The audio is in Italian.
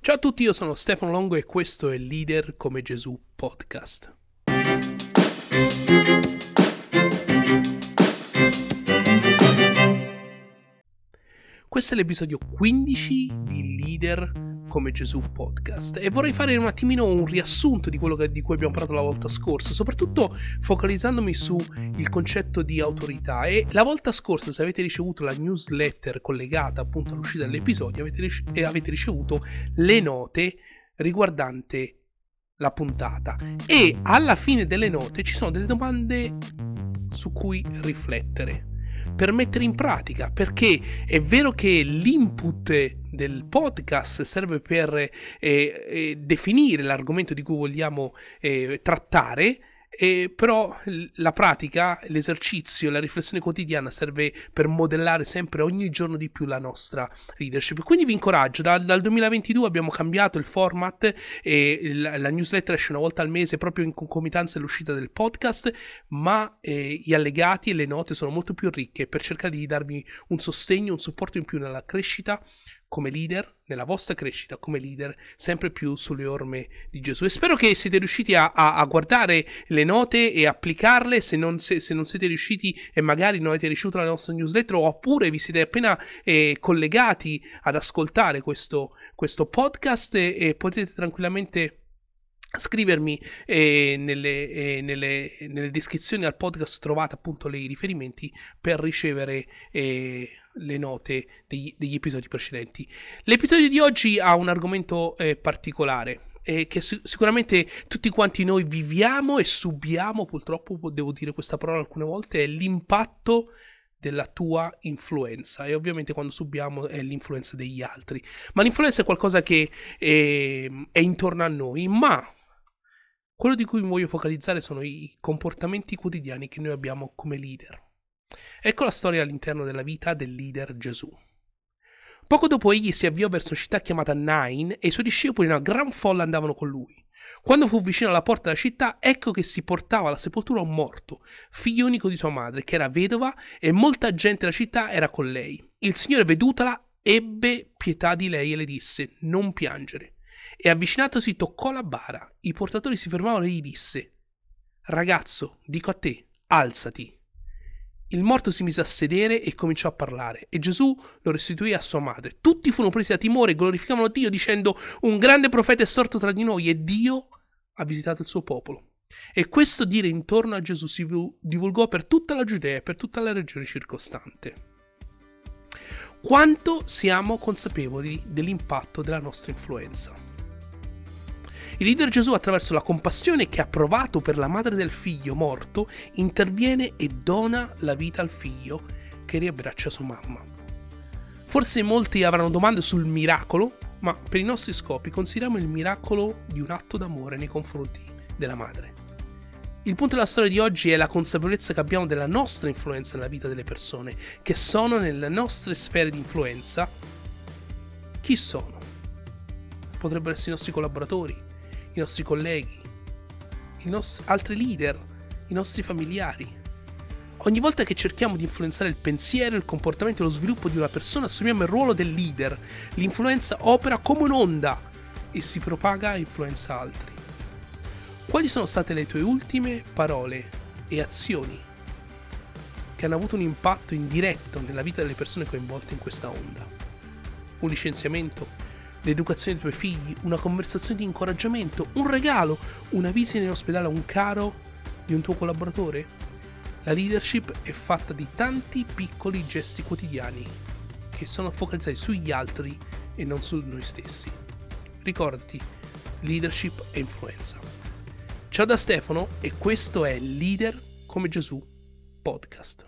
Ciao a tutti, io sono Stefano Longo e questo è Leader come Gesù podcast. Questo è l'episodio 15 di Leader come Gesù podcast. E vorrei fare un attimino un riassunto di quello che, di cui abbiamo parlato la volta scorsa, soprattutto focalizzandomi sul concetto di autorità. E la volta scorsa se avete ricevuto la newsletter collegata appunto all'uscita dell'episodio avete, e avete ricevuto le note riguardante la puntata. E alla fine delle note ci sono delle domande su cui riflettere per mettere in pratica, perché è vero che l'input del podcast serve per eh, eh, definire l'argomento di cui vogliamo eh, trattare, e però la pratica, l'esercizio, la riflessione quotidiana serve per modellare sempre ogni giorno di più la nostra leadership. Quindi vi incoraggio, dal, dal 2022 abbiamo cambiato il format e la, la, newsletter esce una volta al mese proprio in concomitanza all'uscita del podcast, ma eh, gli allegati e le note sono molto più ricche per cercare di darvi un sostegno, un supporto in più nella crescita come leader, nella vostra crescita come leader, sempre più sulle orme di Gesù. E spero che siete riusciti a, a, a guardare le note e applicarle se non, se, se non, siete riusciti e magari non avete ricevuto la nostra newsletter oppure vi siete appena eh, collegati ad ascoltare questo, questo podcast e, e potete tranquillamente scrivermi eh, nelle, eh, nelle, nelle, descrizioni al podcast trovate appunto i riferimenti per ricevere eh, le note degli, degli, episodi precedenti. L'episodio di oggi ha un argomento eh, particolare che sicuramente tutti quanti noi viviamo e subiamo, purtroppo devo dire questa parola alcune volte, è l'impatto della tua influenza e ovviamente quando subiamo è l'influenza degli altri ma l'influenza è qualcosa che ehm, è intorno a noi ma quello di cui mi voglio focalizzare sono i comportamenti quotidiani che noi abbiamo come leader. Ecco la storia all'interno della vita del leader Gesù. Poco dopo egli si avviò verso una città chiamata Nain e i suoi discepoli una gran folla andavano con lui. Quando fu vicino alla porta della città, ecco che si portava alla sepoltura un morto, figlio unico di sua madre, che era vedova, e molta gente della città era con lei. Il Signore, vedutala, ebbe pietà di lei e le disse: Non piangere e avvicinatosi toccò la bara. I portatori si fermarono e gli disse: Ragazzo, dico a te, alzati. Il morto si mise a sedere e cominciò a parlare, e Gesù lo restituì a sua madre. Tutti furono presi da timore e glorificavano Dio, dicendo: Un grande profeta è sorto tra di noi, e Dio ha visitato il suo popolo. E questo dire intorno a Gesù si divulgò per tutta la Giudea e per tutta la regione circostante. Quanto siamo consapevoli dell'impatto della nostra influenza? Il leader Gesù, attraverso la compassione che ha provato per la madre del figlio morto, interviene e dona la vita al figlio che riabbraccia sua mamma. Forse molti avranno domande sul miracolo, ma per i nostri scopi consideriamo il miracolo di un atto d'amore nei confronti della madre. Il punto della storia di oggi è la consapevolezza che abbiamo della nostra influenza nella vita delle persone, che sono nelle nostre sfere di influenza. Chi sono? Potrebbero essere i nostri collaboratori, i nostri colleghi, i nostri altri leader, i nostri familiari. Ogni volta che cerchiamo di influenzare il pensiero, il comportamento e lo sviluppo di una persona, assumiamo il ruolo del leader. L'influenza opera come un'onda e si propaga e influenza altri. Quali sono state le tue ultime parole e azioni che hanno avuto un impatto indiretto nella vita delle persone coinvolte in questa onda? Un licenziamento? L'educazione dei tuoi figli, una conversazione di incoraggiamento, un regalo, una visita in ospedale a un caro di un tuo collaboratore? La leadership è fatta di tanti piccoli gesti quotidiani che sono focalizzati sugli altri e non su noi stessi. Ricordati, leadership e influenza. Ciao da Stefano e questo è Leader come Gesù podcast.